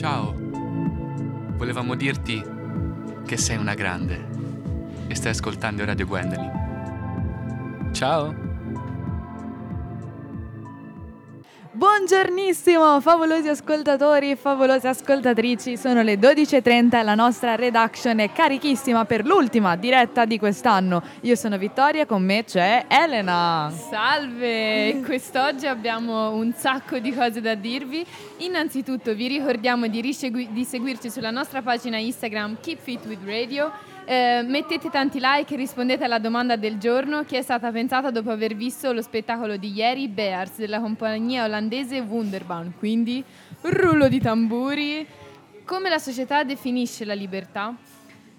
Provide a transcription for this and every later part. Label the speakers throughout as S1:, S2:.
S1: Ciao. Volevamo dirti che sei una grande e stai ascoltando Radio Gwendolyn. Ciao.
S2: Buongiornissimo, favolosi ascoltatori e favolose ascoltatrici. Sono le 12.30 e la nostra redaction è carichissima per l'ultima diretta di quest'anno. Io sono Vittoria, con me c'è Elena.
S3: Salve! Quest'oggi abbiamo un sacco di cose da dirvi. Innanzitutto vi ricordiamo di, risegui- di seguirci sulla nostra pagina Instagram Keep Fit with Radio eh, mettete tanti like e rispondete alla domanda del giorno che è stata pensata dopo aver visto lo spettacolo di ieri Bears della compagnia olandese Wunderbaum. Quindi, rullo di tamburi. Come la società definisce la libertà?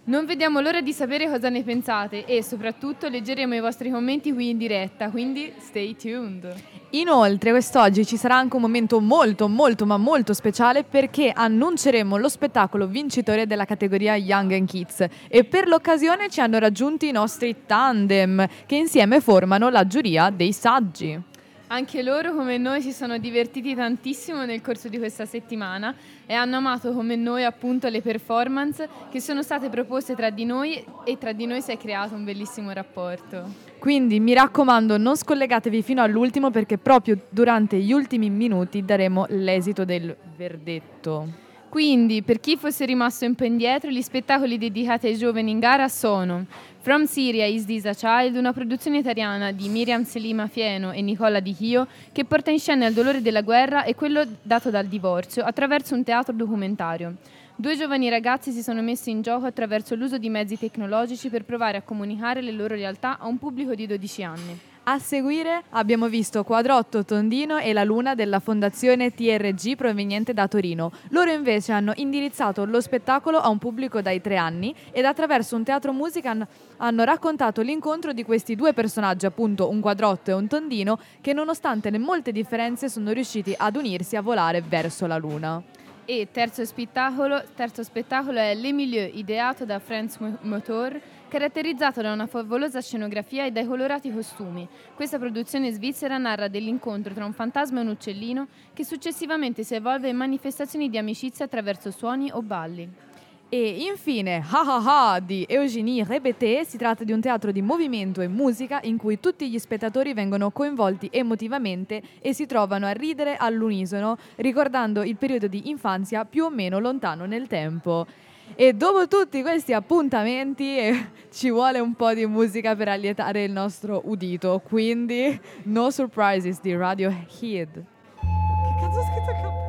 S3: Non vediamo l'ora di sapere cosa ne pensate e soprattutto leggeremo i vostri commenti qui in diretta, quindi stay tuned.
S2: Inoltre quest'oggi ci sarà anche un momento molto molto ma molto speciale perché annunceremo lo spettacolo vincitore della categoria Young and Kids e per l'occasione ci hanno raggiunti i nostri tandem che insieme formano la giuria dei saggi.
S3: Anche loro, come noi, si sono divertiti tantissimo nel corso di questa settimana e hanno amato come noi appunto le performance che sono state proposte tra di noi e tra di noi si è creato un bellissimo rapporto.
S2: Quindi mi raccomando, non scollegatevi fino all'ultimo perché proprio durante gli ultimi minuti daremo l'esito del verdetto.
S3: Quindi, per chi fosse rimasto un po' indietro, gli spettacoli dedicati ai giovani in gara sono From Syria is This a Child, una produzione italiana di Miriam Selima Fieno e Nicola Di Chio che porta in scena il dolore della guerra e quello dato dal divorzio attraverso un teatro documentario. Due giovani ragazzi si sono messi in gioco attraverso l'uso di mezzi tecnologici per provare a comunicare le loro realtà a un pubblico di 12 anni.
S2: A seguire abbiamo visto Quadrotto Tondino e la Luna della fondazione TRG proveniente da Torino. Loro invece hanno indirizzato lo spettacolo a un pubblico dai tre anni ed attraverso un teatro musica hanno raccontato l'incontro di questi due personaggi, appunto un quadrotto e un tondino, che nonostante le molte differenze sono riusciti ad unirsi a volare verso la Luna.
S3: E terzo spettacolo, terzo spettacolo è Le Milieu, ideato da Franz Motor, caratterizzato da una favolosa scenografia e dai colorati costumi. Questa produzione svizzera narra dell'incontro tra un fantasma e un uccellino che successivamente si evolve in manifestazioni di amicizia attraverso suoni o balli.
S2: E infine, Ha Ha Ha di Eugénie Rebeté si tratta di un teatro di movimento e musica in cui tutti gli spettatori vengono coinvolti emotivamente e si trovano a ridere all'unisono, ricordando il periodo di infanzia più o meno lontano nel tempo. E dopo tutti questi appuntamenti eh, ci vuole un po' di musica per allietare il nostro udito, quindi No Surprises di Radiohead. Che cazzo ho scritto qua?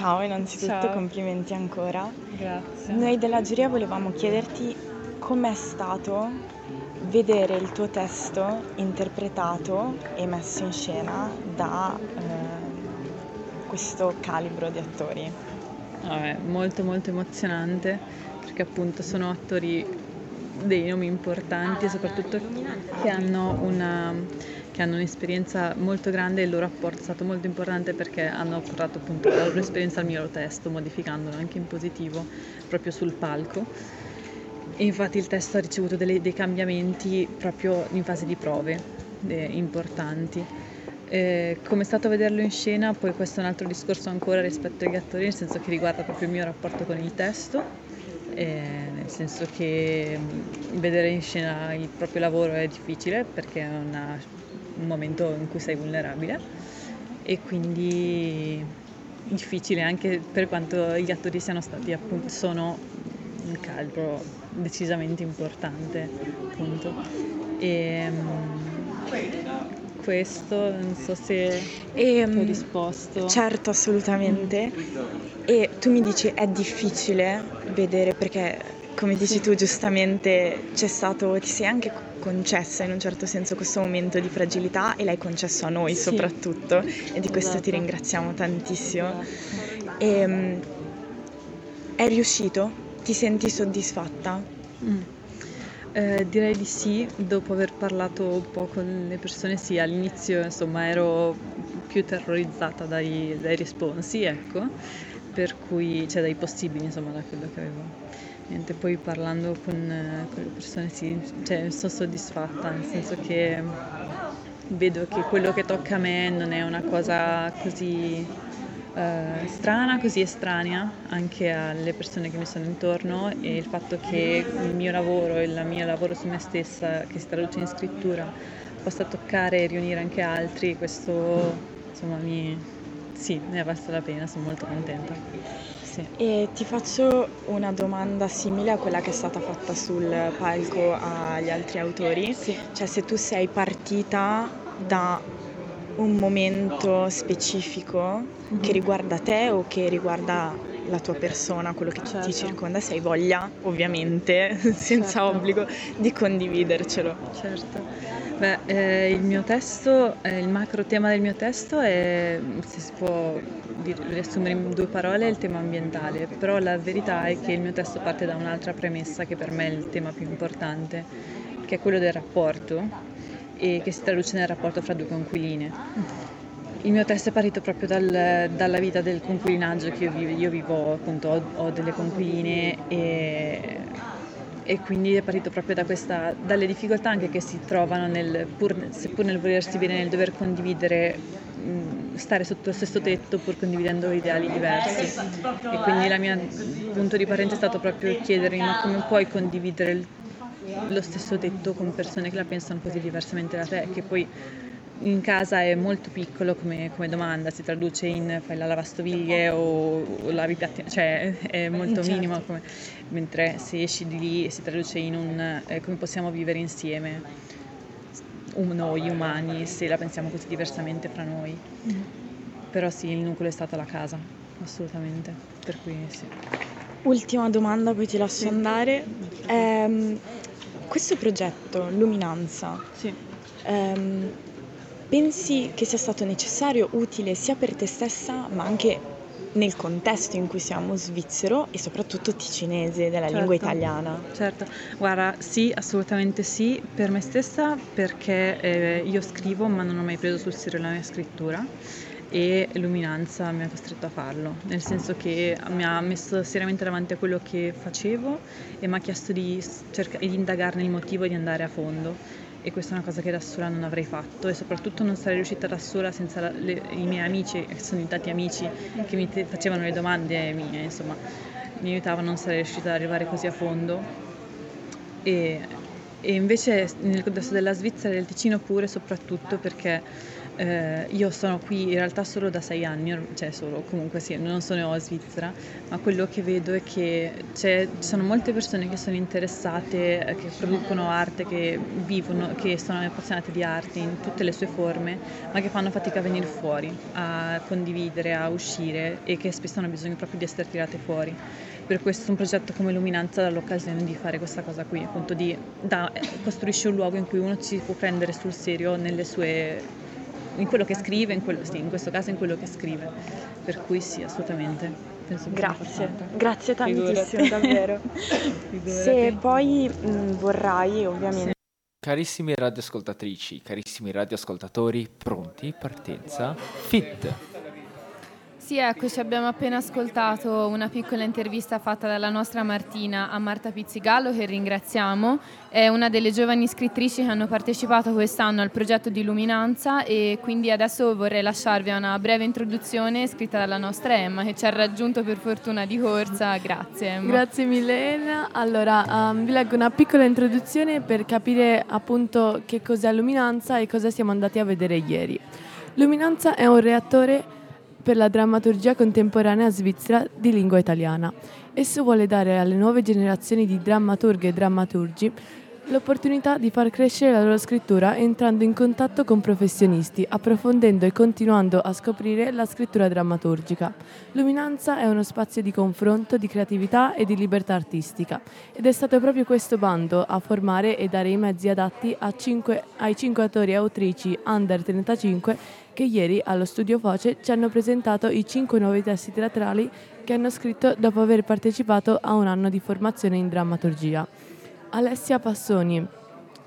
S4: Ciao, innanzitutto
S5: Ciao.
S4: complimenti ancora.
S5: Grazie.
S4: Noi della giuria volevamo chiederti com'è stato vedere il tuo testo interpretato e messo in scena da eh, questo calibro di attori.
S5: Vabbè, molto molto emozionante perché appunto sono attori dei nomi importanti e soprattutto che hanno, una, che hanno un'esperienza molto grande e il loro apporto è stato molto importante perché hanno portato appunto la loro esperienza al mio testo modificandolo anche in positivo proprio sul palco. E infatti il testo ha ricevuto delle- dei cambiamenti proprio in fase di prove eh, importanti. Eh, come è stato vederlo in scena, poi questo è un altro discorso ancora rispetto agli attori, nel senso che riguarda proprio il mio rapporto con il testo, eh, nel senso che mh, vedere in scena il proprio lavoro è difficile perché è una- un momento in cui sei vulnerabile e quindi difficile anche per quanto gli attori siano stati appunto, sono un calibro decisamente importante appunto. E, mh, questo non so se
S4: E,
S5: ti ho risposto.
S4: Certo, assolutamente. E tu mi dici è difficile vedere perché, come dici tu giustamente, c'è stato, ti sei anche concessa in un certo senso questo momento di fragilità e l'hai concesso a noi
S5: Sì.
S4: soprattutto e di questo ti
S5: Esatto.
S4: ringraziamo tantissimo.
S5: Grazie.
S4: E, mm, è riuscito? Ti senti soddisfatta?
S5: Mm. Eh, direi di sì, dopo aver parlato un po' con le persone, sì, all'inizio insomma ero più terrorizzata dai, dai responsi, ecco, per cui, cioè dai possibili, insomma, da quello che avevo. Niente, poi parlando con, con le persone, sì, cioè sono soddisfatta, nel senso che vedo che quello che tocca a me non è una cosa così eh, strana, così estranea anche alle persone che mi sono intorno e il fatto che il mio lavoro e il mio lavoro su me stessa, che si traduce in scrittura, possa toccare e riunire anche altri, questo insomma mi, sì, ne basta la pena, sono molto contenta. Sì.
S4: E ti faccio una domanda simile a quella che è stata fatta sul palco agli altri autori. Cioè se tu sei partita da un momento specifico che riguarda te o che riguarda la tua persona, quello che ti
S5: Certo.
S4: circonda, se hai voglia, ovviamente, senza
S5: Certo.
S4: obbligo, di condividercelo.
S5: Certo. Beh, eh, il mio testo, eh, il macro tema del mio testo è, se si può riassumere in due parole, il tema ambientale, però la verità è che il mio testo parte da un'altra premessa che per me è il tema più importante, che è quello del rapporto e che si traduce nel rapporto fra due conquiline. Il mio testo è partito proprio dal- dalla vita del conquilinaggio che io vivo, io vivo appunto, ho, ho delle conquiline e, e quindi è partito proprio da questa, dalle difficoltà anche che si trovano nel, pur, seppur nel volersi bene, nel dover condividere, stare sotto lo stesso tetto pur condividendo ideali diversi. E quindi il mio punto di partenza è stato proprio chiedermi ma come puoi condividere il- lo stesso tetto con persone che la pensano così diversamente da te, che poi in casa è molto piccolo come, come domanda, si traduce in fai la lavastoviglie o, o lavi piatti, cioè è molto
S4: Certo.
S5: minimo, come- mentre se esci di lì si traduce in un eh, come possiamo vivere insieme, um- noi umani, se la pensiamo così diversamente fra noi. Però sì, il nucleo è stata la casa, assolutamente, per cui sì.
S4: Ultima domanda, poi ti lascio andare. Ehm, questo progetto, Luminanza,
S5: Sì.
S4: ehm, pensi che sia stato necessario, utile sia per te stessa, ma anche nel contesto in cui siamo svizzero e soprattutto ticinese della lingua
S5: Certo.
S4: italiana?
S5: Certo, guarda, sì, assolutamente sì, per me stessa perché eh, io scrivo ma non ho mai preso sul serio la mia scrittura e Luminanza mi ha costretto a farlo, nel senso che mi ha messo seriamente davanti a quello che facevo e mi ha chiesto di, cerca- di indagarne il motivo e di andare a fondo e questa è una cosa che da sola non avrei fatto e soprattutto non sarei riuscita da sola senza la- le- i miei amici, che sono diventati amici, che mi te- facevano le domande mie, insomma, mi aiutavano, non sarei riuscita ad arrivare così a fondo. E, e invece nel contesto della Svizzera e del Ticino pure, soprattutto perché eh, io sono qui in realtà solo da sei anni, cioè solo, comunque sì, non sono Svizzera, ma quello che vedo è che ci sono molte persone che sono interessate, eh, che producono arte, che vivono, che sono appassionate di arte in tutte le sue forme, ma che fanno fatica a venire fuori, a condividere, a uscire e che spesso hanno bisogno proprio di essere tirate fuori. Per questo un progetto come Luminanza dà l'occasione di fare questa cosa qui, appunto di da, costruisce un luogo in cui uno ci può prendere sul serio nelle sue in quello che scrive, in, quello, sì, in questo caso in quello che scrive. Per cui sì, assolutamente.
S4: Grazie, grazie tantissimo, davvero. Se poi mh, vorrai, ovviamente.
S6: Carissimi radioascoltatrici, carissimi radioascoltatori, pronti? Partenza. Fit!
S3: Sì, ecco, ci abbiamo appena ascoltato una piccola intervista fatta dalla nostra Martina a Marta Pizzigallo, che ringraziamo. È una delle giovani scrittrici che hanno partecipato quest'anno al progetto di Luminanza e quindi adesso vorrei lasciarvi una breve introduzione scritta dalla nostra Emma che ci ha raggiunto per fortuna di corsa. Grazie Emma.
S7: Grazie mille Elena. Allora, um, vi leggo una piccola introduzione per capire appunto che cos'è Luminanza e cosa siamo andati a vedere ieri. Luminanza è un reattore per la drammaturgia contemporanea svizzera di lingua italiana. Esso vuole dare alle nuove generazioni di drammaturghe e drammaturgi l'opportunità di far crescere la loro scrittura entrando in contatto con professionisti, approfondendo e continuando a scoprire la scrittura drammaturgica. Luminanza è uno spazio di confronto, di creatività e di libertà artistica ed è stato proprio questo bando a formare e dare i mezzi adatti cinque, ai cinque autori e autrici under 35 che ieri allo Studio Voce ci hanno presentato i cinque nuovi testi teatrali che hanno scritto dopo aver partecipato a un anno di formazione in drammaturgia. Alessia Passoni,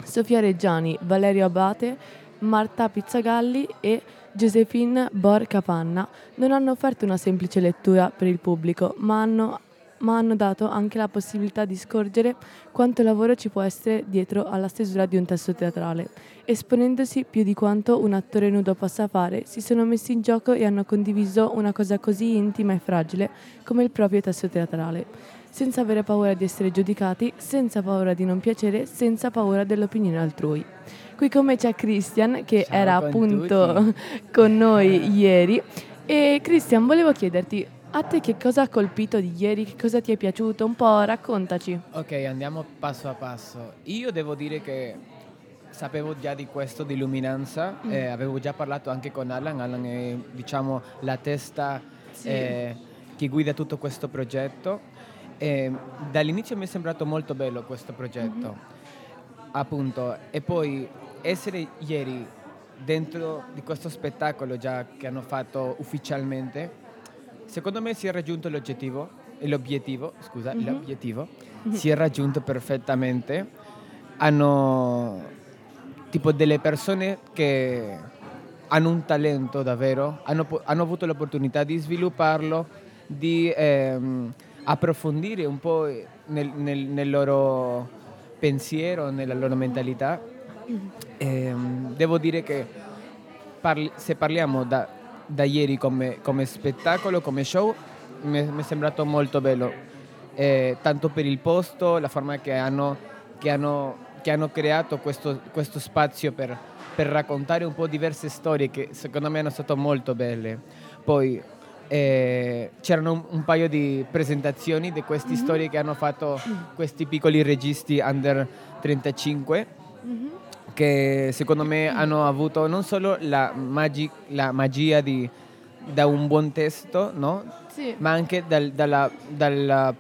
S7: Sofia Reggiani, Valerio Abate, Marta Pizzagalli e Josephine Bor Capanna non hanno offerto una semplice lettura per il pubblico, ma hanno ma hanno dato anche la possibilità di scorgere quanto lavoro ci può essere dietro alla stesura di un testo teatrale. Esponendosi più di quanto un attore nudo possa fare, si sono messi in gioco e hanno condiviso una cosa così intima e fragile come il proprio testo teatrale, senza avere paura di essere giudicati, senza paura di non piacere, senza paura dell'opinione altrui. Qui con me c'è Christian che
S8: Ciao
S7: era appunto
S8: tutti.
S7: con noi ieri e Christian volevo chiederti a te che cosa ha colpito di ieri, che cosa ti è piaciuto, un po' raccontaci.
S8: Ok, andiamo passo a passo. Io devo dire che sapevo già di questo di luminanza,
S7: Mm.
S8: eh, avevo già parlato anche con Alan, Alan è diciamo la testa
S7: Sì.
S8: eh, che guida tutto questo progetto. E dall'inizio mi è sembrato molto bello questo progetto,
S7: Mm-hmm.
S8: appunto, e poi essere ieri dentro di questo spettacolo già che hanno fatto ufficialmente, secondo me si è raggiunto l'oggettivo, e l'obiettivo, scusa,
S7: Mhm.
S8: l'obiettivo si è raggiunto perfettamente. Hanno tipo delle persone che hanno un talento davvero, hanno, hanno avuto l'opportunità di svilupparlo, di ehm, approfondire un po' nel, nel- nel loro pensiero, nella loro mentalità. Ehm, devo dire che parli- se parliamo da, da ieri come, come spettacolo, come show, mi è, mi è sembrato molto bello. Eh, tanto per il posto, la forma che hanno, che hanno, che hanno creato questo, questo spazio per, per raccontare un po' diverse storie che secondo me hanno stato molto belle. Poi eh, c'erano un, un paio di presentazioni di queste storie che hanno fatto questi piccoli registi under 35 che secondo me hanno avuto non solo la, magi- la magia di, da un buon testo, no?
S7: Sì.
S8: ma anche dal- dalla, dalla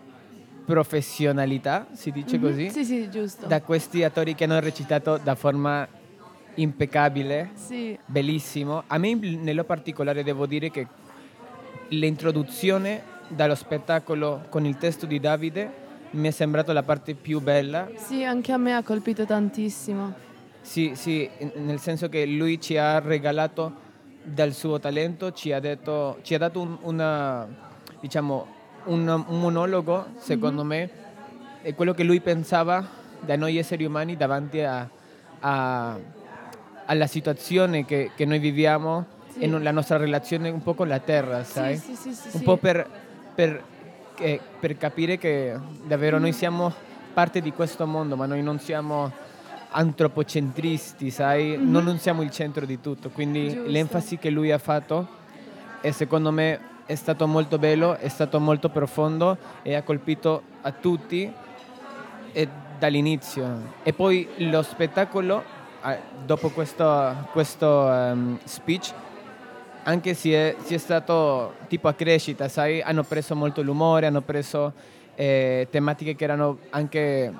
S8: professionalità, si dice
S7: Mhm.
S8: così,
S7: Sì, sì, giusto.
S8: da questi attori che hanno recitato da forma impeccabile,
S7: Sì.
S8: bellissimo. A me nello particolare devo dire che l'introduzione dallo spettacolo con il testo di Davide mi è sembrato la parte più bella
S7: Sì, anche a me ha colpito tantissimo.
S8: Sì, sì, nel senso che lui ci ha regalato dal suo talento, ci ha, detto, ci ha dato un, una, diciamo, un, un monologo, secondo me, è quello che lui pensava da noi esseri umani davanti a- a- alla situazione che, che noi viviamo
S7: Sì.
S8: e la nostra relazione un po' con la terra, sai?
S7: Sì, sì, sì, sì,
S8: un po' per, per- che- per capire che davvero noi siamo parte di questo mondo, ma noi non siamo antropocentristi, sai?
S2: Mhm.
S8: Non, non siamo il centro di tutto, quindi
S2: Giusto.
S8: l'enfasi che lui ha fatto e secondo me è stato molto bello, è stato molto profondo e ha colpito a tutti e dall'inizio. E poi lo spettacolo, dopo questo, questo ehm, speech, anche se è, se è stato tipo a crescita, sai, hanno preso molto l'umore, hanno preso eh, tematiche che erano anche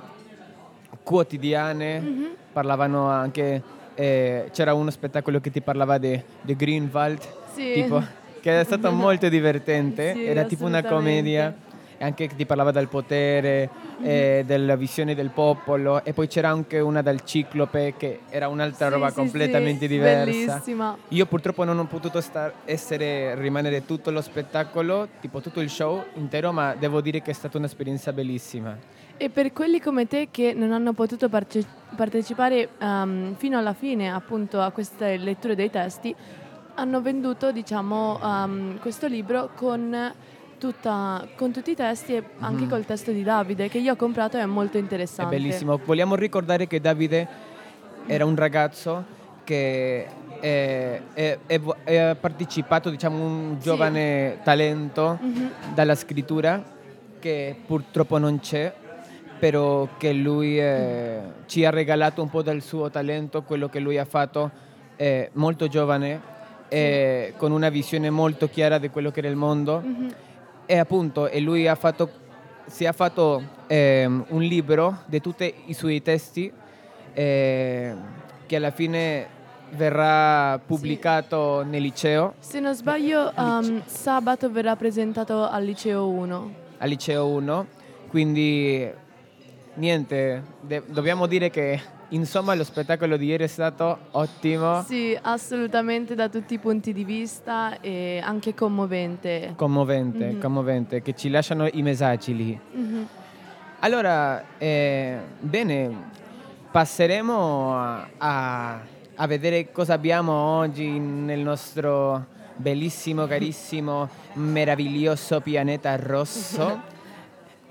S8: quotidiane,
S2: Mhm.
S8: parlavano anche, eh, c'era uno spettacolo che ti parlava di Greenwald,
S2: Sì.
S8: tipo, che è stato molto divertente,
S2: Sì,
S8: era tipo una commedia, anche che ti parlava del potere, eh, della visione del popolo, e poi c'era anche una dal ciclope che era un'altra
S7: Sì,
S8: roba
S7: sì,
S8: completamente
S7: sì,
S8: diversa.
S7: Bellissima.
S8: Io purtroppo non ho potuto star- essere, rimanere tutto lo spettacolo, tipo tutto il show intero, ma devo dire che è stata un'esperienza bellissima.
S7: E per quelli come te che non hanno potuto parce- partecipare ehm, fino alla fine appunto a queste letture dei testi, hanno venduto diciamo ehm, questo libro con, tutta- con tutti i testi e anche
S8: Mhm.
S7: col testo di Davide che io ho comprato e è molto
S8: È
S7: interessante.
S8: bellissimo. Vogliamo ricordare che Davide era un ragazzo che è, è- è è- ha partecipato, diciamo, un giovane talento
S7: Mhm.
S8: dalla scrittura che purtroppo non c'è, però che lui eh, ci ha regalato un po' del suo talento, quello che lui ha fatto eh, molto giovane, e con una visione molto chiara di quello che era il mondo.
S7: Mhm.
S8: E appunto, e lui ha fatto, si è fatto ehm, un libro di tutti i suoi testi eh, che alla fine verrà pubblicato nel liceo,
S7: Se non sbaglio, ehm, sabato verrà presentato al liceo 1.
S8: al liceo 1, quindi niente, de- dobbiamo dire che insomma lo spettacolo di ieri è stato ottimo,
S7: Sì, assolutamente da tutti i punti di vista e anche commovente.
S8: commovente,
S7: Mhm.
S8: commovente, che ci lasciano i messaggi lì.
S7: Mhm.
S8: Allora, eh, bene, passeremo a, a- a vedere cosa abbiamo oggi nel nostro bellissimo, carissimo, meraviglioso pianeta rosso.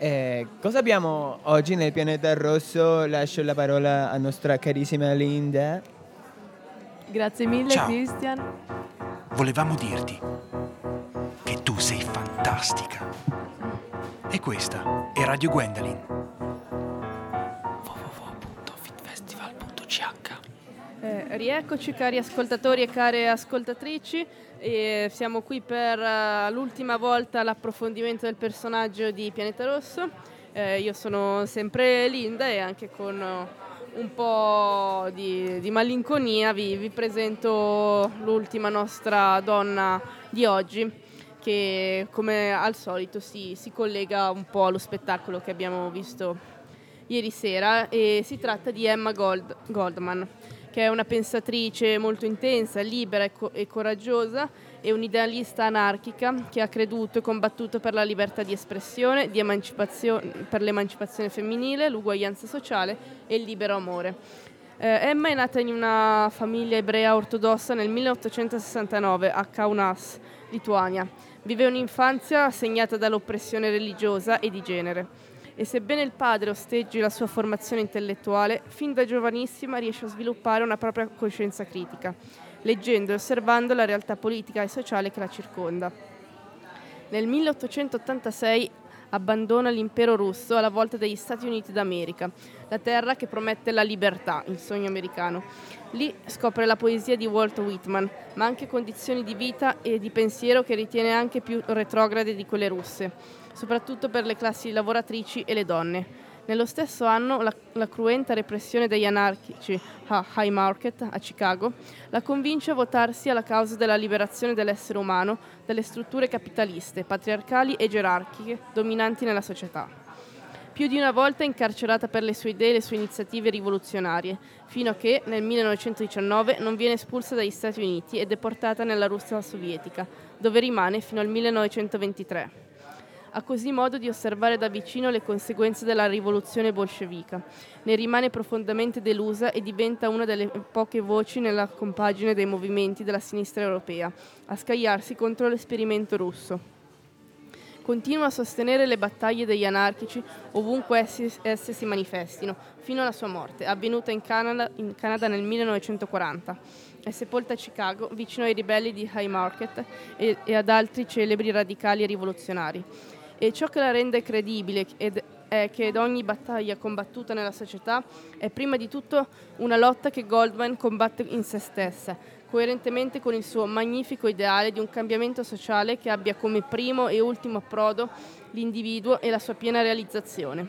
S8: Eh, cosa abbiamo oggi nel pianeta rosso? Lascio la parola a nostra carissima Linda.
S7: Grazie mille
S9: Ciao.
S7: Christian.
S9: Volevamo dirti che tu sei fantastica. E questa è Radio Gwendolyn.
S10: Eh, rieccoci cari ascoltatori e care ascoltatrici, e siamo qui per eh, l'ultima volta l'approfondimento del personaggio di Pianeta Rosso. Eh, io sono sempre Linda e anche con eh, un po' di, di malinconia vi, vi presento l'ultima nostra donna di oggi che come al solito si, si collega un po' allo spettacolo che abbiamo visto ieri sera e si tratta di Emma Gold- Goldman, che è una pensatrice molto intensa, libera e, co- e coraggiosa e un'idealista anarchica che ha creduto e combattuto per la libertà di espressione, di per l'emancipazione femminile, l'uguaglianza sociale e il libero amore. Eh, Emma è nata in una famiglia ebrea ortodossa nel 1869 a Kaunas, Lituania. Vive un'infanzia segnata dall'oppressione religiosa e di genere e sebbene il padre osteggi la sua formazione intellettuale, fin da giovanissima riesce a sviluppare una propria coscienza critica, leggendo e osservando la realtà politica e sociale che la circonda. Nel 1886 abbandona l'impero russo alla volta degli Stati Uniti d'America, la terra che promette la libertà, il sogno americano. Lì scopre la poesia di Walt Whitman, ma anche condizioni di vita e di pensiero che ritiene anche più retrograde di quelle russe, soprattutto per le classi lavoratrici e le donne. Nello stesso anno la, la cruenta repressione degli anarchici a High Market a Chicago la convince a votarsi alla causa della liberazione dell'essere umano dalle strutture capitaliste, patriarcali e gerarchiche dominanti nella società. Più di una volta è incarcerata per le sue idee e le sue iniziative rivoluzionarie, fino a che nel 1919 non viene espulsa dagli Stati Uniti e deportata nella Russia sovietica, dove rimane fino al 1923 ha così modo di osservare da vicino le conseguenze della rivoluzione bolscevica. Ne rimane profondamente delusa e diventa una delle poche voci nella compagine dei movimenti della sinistra europea, a scagliarsi contro l'esperimento russo. Continua a sostenere le battaglie degli anarchici ovunque essi, esse si manifestino, fino alla sua morte, avvenuta in Canada, in Canada nel 1940. È sepolta a Chicago, vicino ai ribelli di Haymarket e, e ad altri celebri radicali e rivoluzionari. E ciò che la rende credibile ed è che ogni battaglia combattuta nella società è prima di tutto una lotta che Goldman combatte in se stessa, coerentemente con il suo magnifico ideale di un cambiamento sociale che abbia come primo e ultimo approdo l'individuo e la sua piena realizzazione.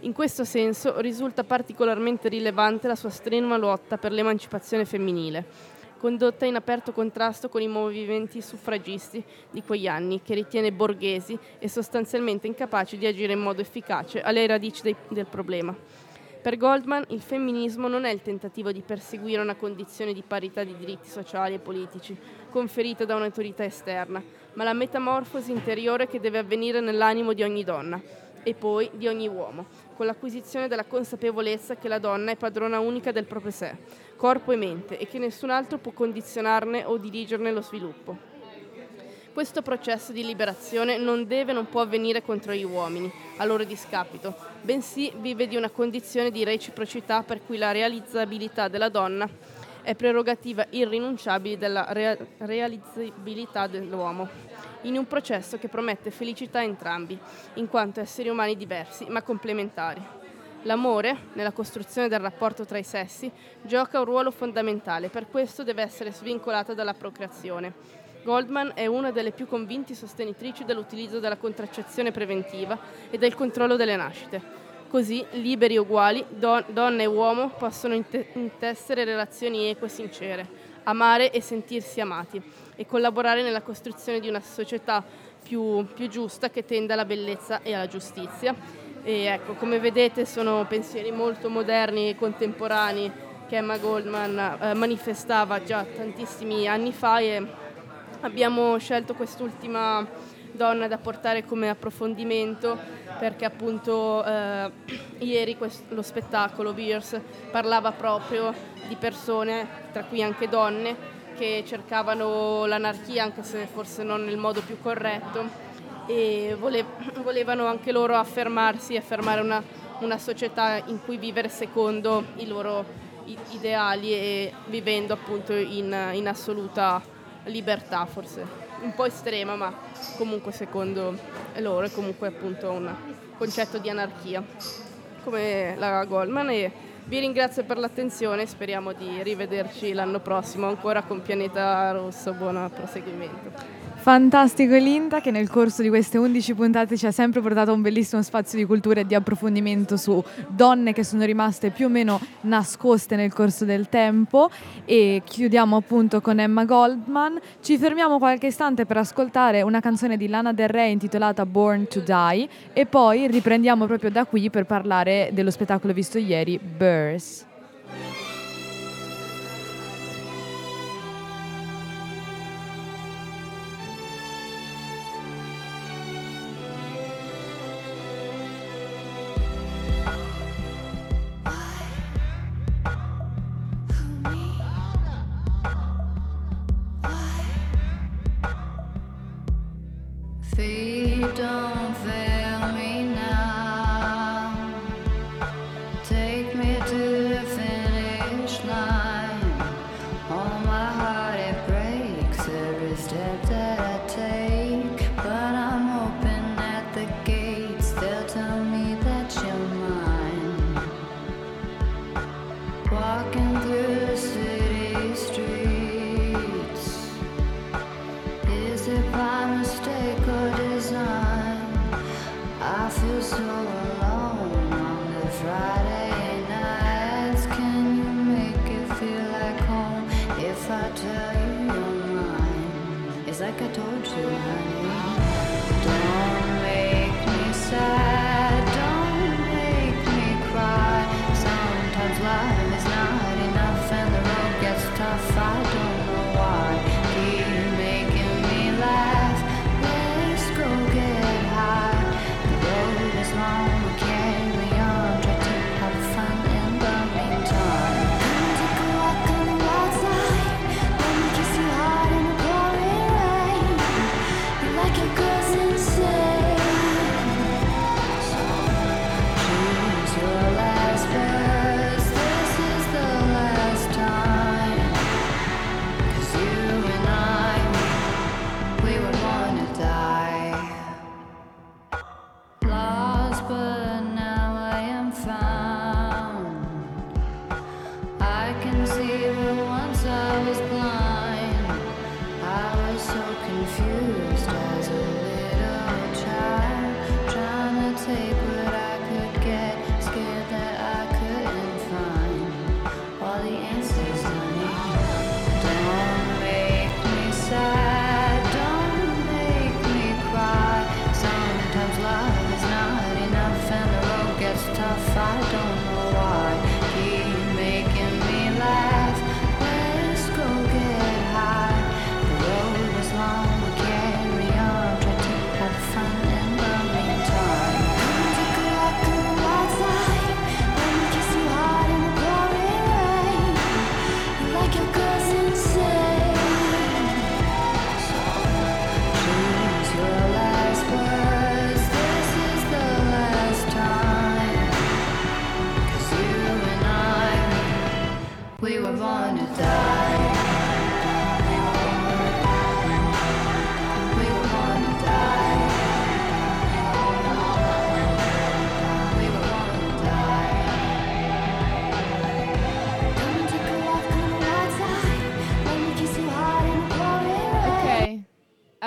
S10: In questo senso risulta particolarmente rilevante la sua strenua lotta per l'emancipazione femminile, condotta in aperto contrasto con i movimenti suffragisti di quegli anni, che ritiene borghesi e sostanzialmente incapaci di agire in modo efficace alle radici dei, del problema. Per Goldman il femminismo non è il tentativo di perseguire una condizione di parità di diritti sociali e politici, conferita da un'autorità esterna, ma la metamorfosi interiore che deve avvenire nell'animo di ogni donna e poi di ogni uomo, con l'acquisizione della consapevolezza che la donna è padrona unica del proprio sé, corpo e mente, e che nessun altro può condizionarne o dirigerne lo sviluppo. Questo processo di liberazione non deve e non può avvenire contro gli uomini, a loro discapito, bensì vive di una condizione di reciprocità per cui la realizzabilità della donna è prerogativa irrinunciabile della rea- realizzabilità dell'uomo, in un processo che promette felicità a entrambi, in quanto esseri umani diversi ma complementari. L'amore, nella costruzione del rapporto tra i sessi, gioca un ruolo fondamentale, per questo deve essere svincolato dalla procreazione. Goldman è una delle più convinti sostenitrici dell'utilizzo della contraccezione preventiva e del controllo delle nascite. Così, liberi e uguali, don- donna e uomo possono inte- intessere relazioni eque e sincere, amare e sentirsi amati e collaborare nella costruzione di una società più, più giusta che tenda alla bellezza e alla giustizia. E ecco, come vedete sono pensieri molto moderni e contemporanei che Emma Goldman eh, manifestava già tantissimi anni fa e abbiamo scelto quest'ultima donna da portare come approfondimento perché appunto eh, ieri questo, lo spettacolo Beers parlava proprio di persone, tra cui anche donne, che cercavano l'anarchia anche se forse non nel modo più corretto e vole, volevano anche loro affermarsi, affermare una, una società in cui vivere secondo i loro ideali e vivendo appunto in, in assoluta libertà forse un po' estrema, ma comunque secondo loro è comunque appunto un concetto di anarchia, come la Goldman. E vi ringrazio per l'attenzione, speriamo di rivederci l'anno prossimo ancora con Pianeta Rosso. Buon proseguimento.
S2: Fantastico Linda che nel corso di queste 11 puntate ci ha sempre portato un bellissimo spazio di cultura e di approfondimento su donne che sono rimaste più o meno nascoste nel corso del tempo e chiudiamo appunto con Emma Goldman. Ci fermiamo qualche istante per ascoltare una canzone di Lana Del Rey intitolata Born to Die e poi riprendiamo proprio da qui per parlare dello spettacolo visto ieri, Burrs.
S11: don't think.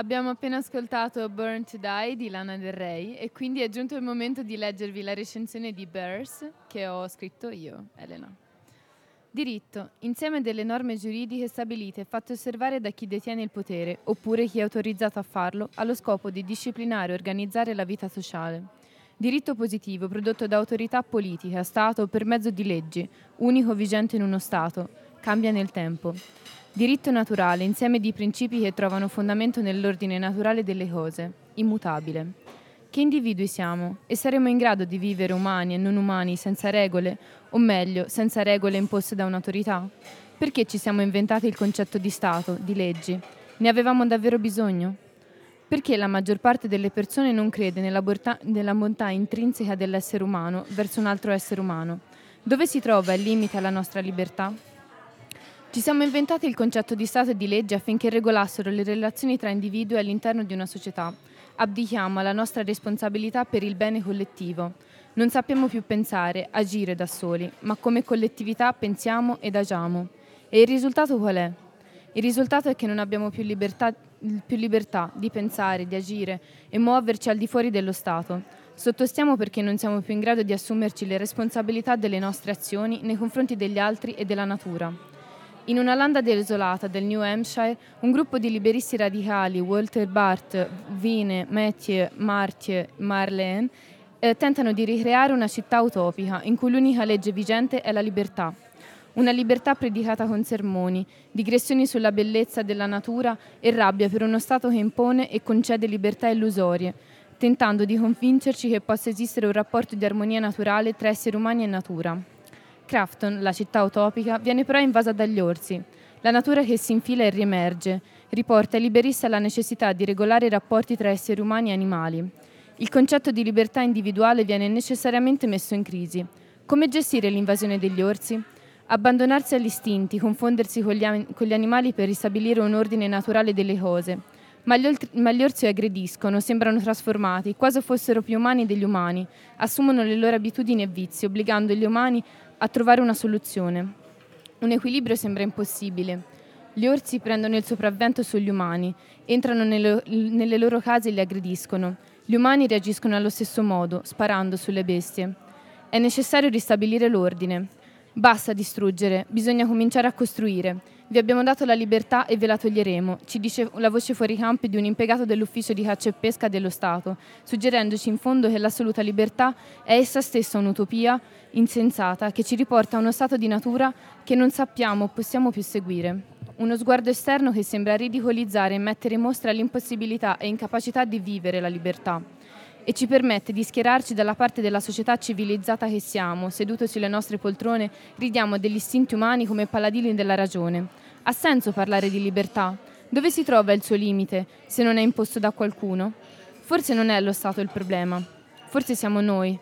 S3: Abbiamo appena ascoltato Burn to Die di Lana Del Rey e quindi è giunto il momento di leggervi la recensione di Bears che ho scritto io, Elena. Diritto, insieme delle norme giuridiche stabilite e fatte osservare da chi detiene il potere, oppure chi è autorizzato a farlo, allo scopo di disciplinare e organizzare la vita sociale. Diritto positivo prodotto da autorità politica, Stato o per mezzo di leggi, unico vigente in uno Stato, cambia nel tempo. Diritto naturale, insieme di principi che trovano fondamento nell'ordine naturale delle cose, immutabile. Che individui siamo e saremo in grado di vivere umani e non umani senza regole, o meglio, senza regole imposte da un'autorità? Perché ci siamo inventati il concetto di Stato, di leggi? Ne avevamo davvero bisogno? Perché la maggior parte delle persone non crede nella, borta- nella bontà intrinseca dell'essere umano verso un altro essere umano? Dove si trova il limite alla nostra libertà? Ci siamo inventati il concetto di Stato e di legge affinché regolassero le relazioni tra individui all'interno di una società. Abdichiamo alla nostra responsabilità per il bene collettivo. Non sappiamo più pensare, agire da soli, ma come collettività pensiamo ed agiamo. E il risultato qual è? Il risultato è che non abbiamo più libertà, più libertà di pensare, di agire e muoverci al di fuori dello Stato. Sottostiamo perché non siamo più in grado di assumerci le responsabilità delle nostre azioni nei confronti degli altri e della natura. In una landa desolata del New Hampshire, un gruppo di liberisti radicali, Walter Barth, Vine, Mathieu, Marthe, Marlene, eh, tentano di ricreare una città utopica in cui l'unica legge vigente è la libertà. Una libertà predicata con sermoni, digressioni sulla bellezza della natura e rabbia per uno Stato che impone e concede libertà illusorie, tentando di convincerci che possa esistere un rapporto di armonia naturale tra esseri umani e natura. Crafton, la città utopica, viene però invasa dagli orsi. La natura che si infila e riemerge, riporta ai liberisti alla necessità di regolare i rapporti tra esseri umani e animali. Il concetto di libertà individuale viene necessariamente messo in crisi. Come gestire l'invasione degli orsi? Abbandonarsi agli istinti, confondersi con gli, con gli animali per ristabilire un ordine naturale delle cose. Ma gli, oltre, ma gli orsi aggrediscono, sembrano trasformati, quasi fossero più umani degli umani, assumono le loro abitudini e vizi, obbligando gli umani a trovare una soluzione. Un equilibrio sembra impossibile. Gli orsi prendono il sopravvento sugli umani, entrano nelle, loro case e li aggrediscono. Gli umani reagiscono allo stesso modo, sparando sulle bestie. È necessario ristabilire l'ordine. Basta distruggere, bisogna cominciare a costruire. Vi abbiamo dato la libertà e ve la toglieremo, ci dice la voce fuori campi di un impiegato dell'ufficio di caccia e pesca dello Stato, suggerendoci in fondo che l'assoluta libertà è essa stessa un'utopia insensata che ci riporta a uno stato di natura che non sappiamo o possiamo più seguire. Uno sguardo esterno che sembra ridicolizzare e mettere in mostra l'impossibilità e incapacità di vivere la libertà e ci permette di schierarci dalla parte della società civilizzata che siamo, seduti sulle nostre poltrone, ridiamo degli istinti umani come paladini della ragione. Ha senso parlare di libertà? Dove si trova il suo limite, se non è imposto da qualcuno? Forse non è lo Stato il problema, forse siamo noi,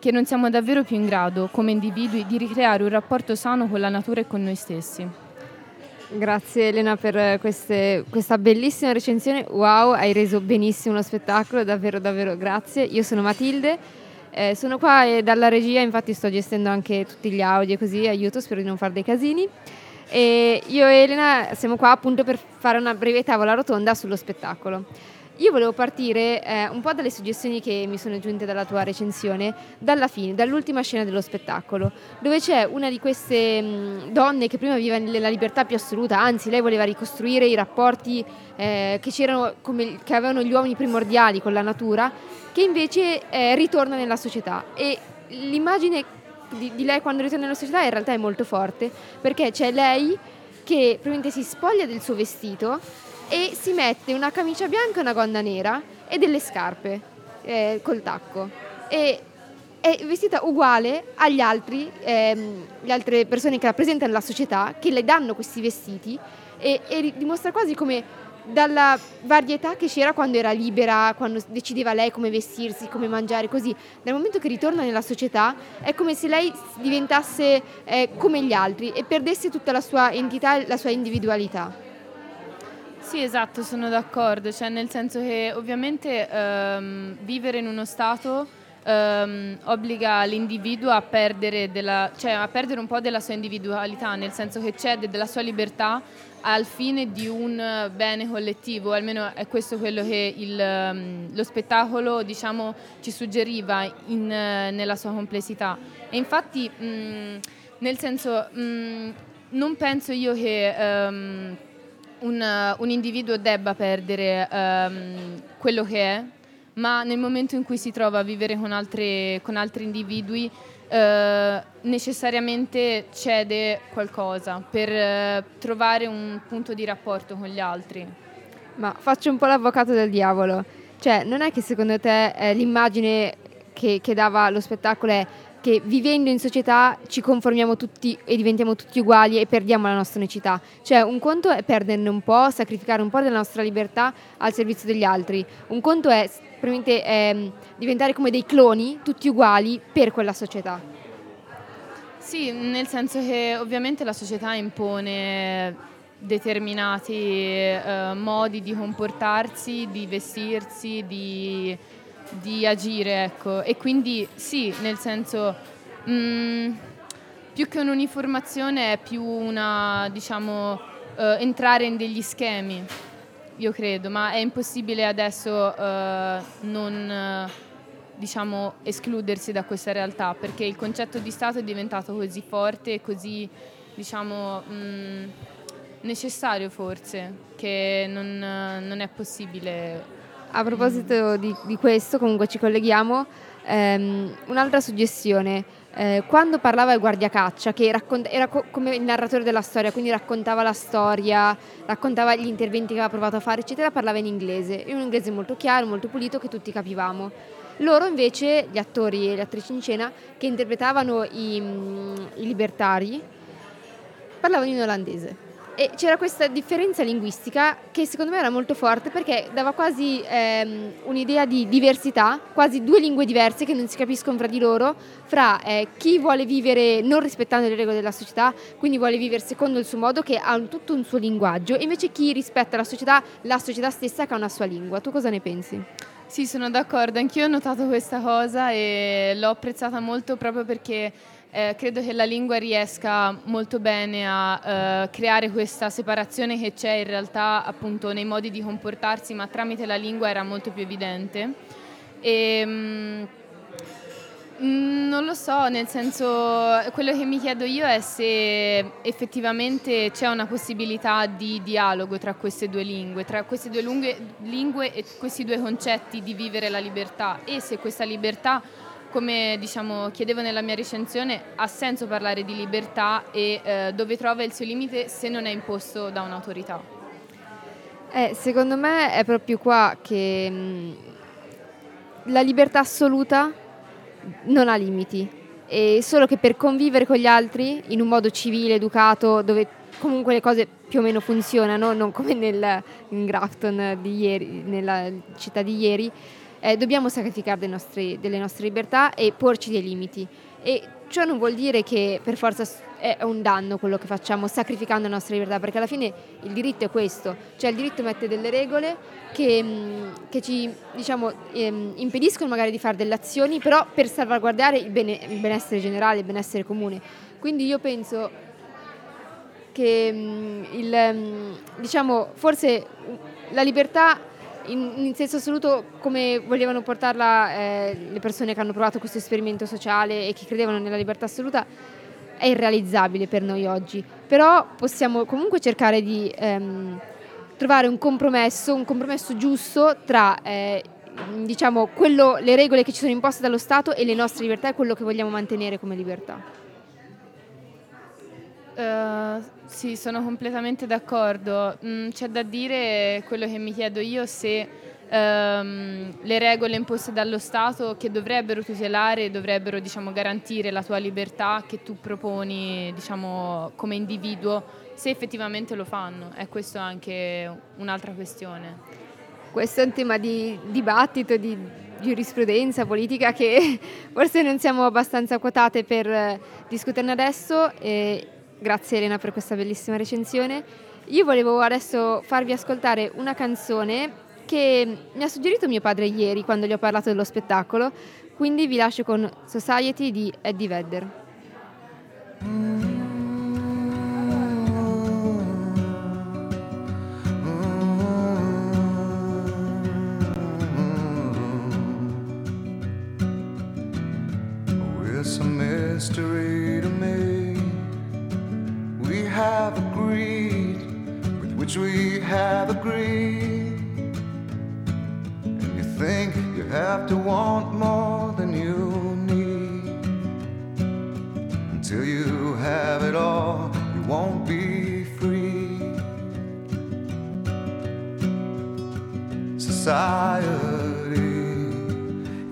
S3: che non siamo davvero più in grado, come individui, di ricreare un rapporto sano con la natura e con noi stessi.
S12: Grazie Elena per queste, questa bellissima recensione. Wow, hai reso benissimo lo spettacolo, davvero davvero grazie. Io sono Matilde, eh, sono qua e dalla regia infatti sto gestendo anche tutti gli audio così, aiuto, spero di non fare dei casini. E io e Elena siamo qua appunto per fare una breve tavola rotonda sullo spettacolo. Io volevo partire eh, un po' dalle suggestioni che mi sono giunte dalla tua recensione, dalla fine, dall'ultima scena dello spettacolo, dove c'è una di queste mh, donne che prima viveva nella libertà più assoluta, anzi lei voleva ricostruire i rapporti eh, che, come, che avevano gli uomini primordiali con la natura, che invece eh, ritorna nella società. E l'immagine di, di lei quando ritorna nella società in realtà è molto forte, perché c'è lei che probabilmente si spoglia del suo vestito e si mette una camicia bianca e una gonna nera e delle scarpe eh, col tacco. E è vestita uguale agli altri, ehm, le altre persone che rappresentano la società, che le danno questi vestiti e, e dimostra quasi come dalla varietà che c'era quando era libera, quando decideva lei come vestirsi, come mangiare, così, dal momento che ritorna nella società è come se lei diventasse eh, come gli altri e perdesse tutta la sua entità e la sua individualità.
S3: Sì, esatto, sono d'accordo, cioè nel senso che ovviamente ehm, vivere in uno Stato ehm, obbliga l'individuo a perdere, della, cioè a perdere un po' della sua individualità, nel senso che cede della sua libertà al fine di un eh, bene collettivo, almeno è questo quello che il, ehm, lo spettacolo diciamo, ci suggeriva in, eh, nella sua complessità. E infatti, mh, nel senso, mh, non penso io che um, un, un, individuo debba perdere um, quello che è, ma nel momento in cui si trova a vivere con, altre, con altri individui eh, necessariamente cede qualcosa per eh, trovare un punto di rapporto con gli altri.
S12: Ma faccio un po' l'avvocato del diavolo. Cioè, non è che secondo te eh, l'immagine che, che dava lo spettacolo è che vivendo in società ci conformiamo tutti e diventiamo tutti uguali e perdiamo la nostra unicità. Cioè un conto è perderne un po', sacrificare un po' della nostra libertà al servizio degli altri, un conto è eh, diventare come dei cloni, tutti uguali, per quella società.
S3: Sì, nel senso che ovviamente la società impone determinati eh, modi di comportarsi, di vestirsi, di di agire, ecco. E quindi sì, nel senso, mh, mm, più che un'uniformazione è più una, diciamo, uh, entrare in degli schemi, io credo, ma è impossibile adesso uh, non, uh, diciamo, escludersi da questa realtà, perché il concetto di Stato è diventato così forte e così, diciamo, mh, mm, necessario forse, che non, non è possibile
S12: a proposito di, di questo, comunque ci colleghiamo, ehm, un'altra suggestione. Eh, quando parlava il guardiacaccia, che raccont- era co- come il narratore della storia, quindi raccontava la storia, raccontava gli interventi che aveva provato a fare, eccetera, parlava in inglese, in un inglese molto chiaro, molto pulito, che tutti capivamo. Loro invece, gli attori e le attrici in scena, che interpretavano i, mm, i libertari, parlavano in olandese. E c'era questa differenza linguistica che secondo me era molto forte perché dava quasi ehm, un'idea di diversità, quasi due lingue diverse che non si capiscono fra di loro, fra eh, chi vuole vivere non rispettando le regole della società, quindi vuole vivere secondo il suo modo che ha un, tutto un suo linguaggio, e invece chi rispetta la società, la società stessa che ha una sua lingua. Tu cosa ne pensi?
S3: Sì, sono d'accordo, anch'io ho notato questa cosa e l'ho apprezzata molto proprio perché eh, credo che la lingua riesca molto bene a eh, creare questa separazione che c'è in realtà appunto nei modi di comportarsi, ma tramite la lingua era molto più evidente. E, mh, mm, non lo so, nel senso, quello che mi chiedo io è se effettivamente c'è una possibilità di dialogo tra queste due lingue, tra queste due lingue, lingue e questi due concetti di vivere la libertà e se questa libertà come diciamo, chiedevo nella mia recensione, ha senso parlare di libertà e eh, dove trova il suo limite se non è imposto da un'autorità?
S12: Eh, secondo me è proprio qua che mh, mm, la libertà assoluta non ha limiti, e solo che per convivere con gli altri in un modo civile, educato, dove comunque le cose più o meno funzionano, non come nel, in Grafton di ieri, nella città di ieri, eh, dobbiamo sacrificare nostri, delle nostre libertà e porci dei limiti. E ciò non vuol dire che per forza è un danno quello che facciamo sacrificando la nostra libertà, perché alla fine il diritto è questo, cioè il diritto mette delle regole che, mm, che ci diciamo, ehm, impediscono magari di fare delle azioni, però per salvaguardare il, bene, il benessere generale, il benessere comune. Quindi io penso che mm, il, mm, diciamo, forse la libertà in, in, senso assoluto come volevano portarla eh, le persone che hanno provato questo esperimento sociale e che credevano nella libertà assoluta è irrealizzabile per noi oggi, però possiamo comunque cercare di ehm, trovare un compromesso, un compromesso giusto tra eh, diciamo, quello, le regole che ci sono imposte dallo Stato e le nostre libertà e quello che vogliamo mantenere come libertà.
S3: Uh, sì, sono completamente d'accordo. Mm, c'è da dire quello che mi chiedo io se um, le regole imposte dallo Stato che dovrebbero tutelare, dovrebbero diciamo, garantire la tua libertà che tu proponi diciamo, come individuo, se effettivamente lo fanno. È questo anche un'altra questione.
S12: Questo è un tema di dibattito, di giurisprudenza politica che forse non siamo abbastanza quotate per discuterne adesso. E Grazie Elena per questa bellissima recensione. Io volevo adesso farvi ascoltare una canzone che mi ha suggerito mio padre ieri quando gli ho parlato dello spettacolo, quindi vi lascio con Society di Eddie Vedder.
S13: Mm. mystery have agreed, with which we have agreed. And you think you have to want more than you need. Until you have it all, you won't be free. Society,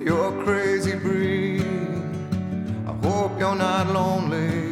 S13: you're crazy breed. I hope you're not lonely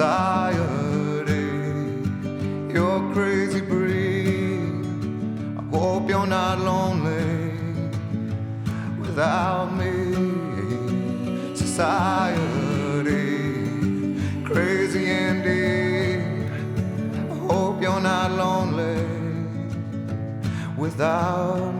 S13: Society, you're crazy breed. I hope you're not lonely without me. Society, crazy indeed. I hope you're not lonely without me.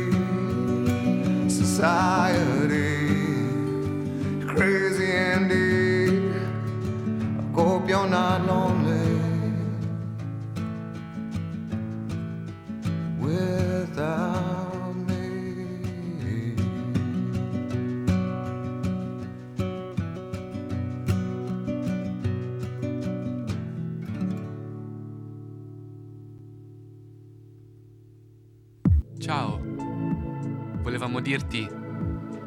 S13: Society, crazy indeed. I hope you're not lonely
S1: dirti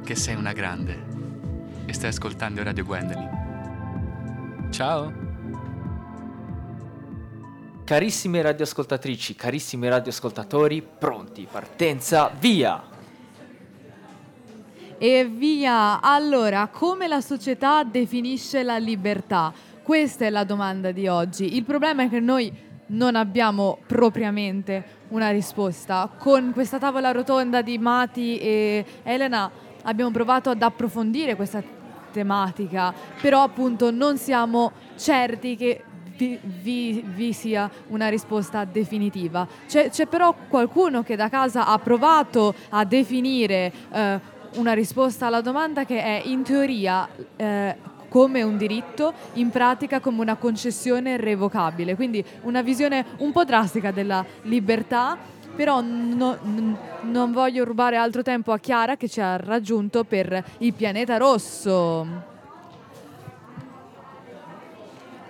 S1: che sei una grande e stai ascoltando Radio Gwendolyn.
S6: Ciao. Carissime radioascoltatrici, carissimi radioascoltatori, pronti, partenza, via!
S2: E via! Allora, come la società definisce la libertà? Questa è la domanda di oggi. Il problema è che noi non abbiamo propriamente una risposta. Con questa tavola rotonda di Mati e Elena abbiamo provato ad approfondire questa tematica, però appunto non siamo certi che vi, vi- vi sia una risposta definitiva. C'è, c'è però qualcuno che da casa ha provato a definire eh, una risposta alla domanda che è in teoria eh, come un diritto, in pratica come una concessione revocabile. Quindi una visione un po' drastica della libertà, però no- n- non voglio rubare altro tempo a Chiara che ci ha raggiunto per il pianeta rosso.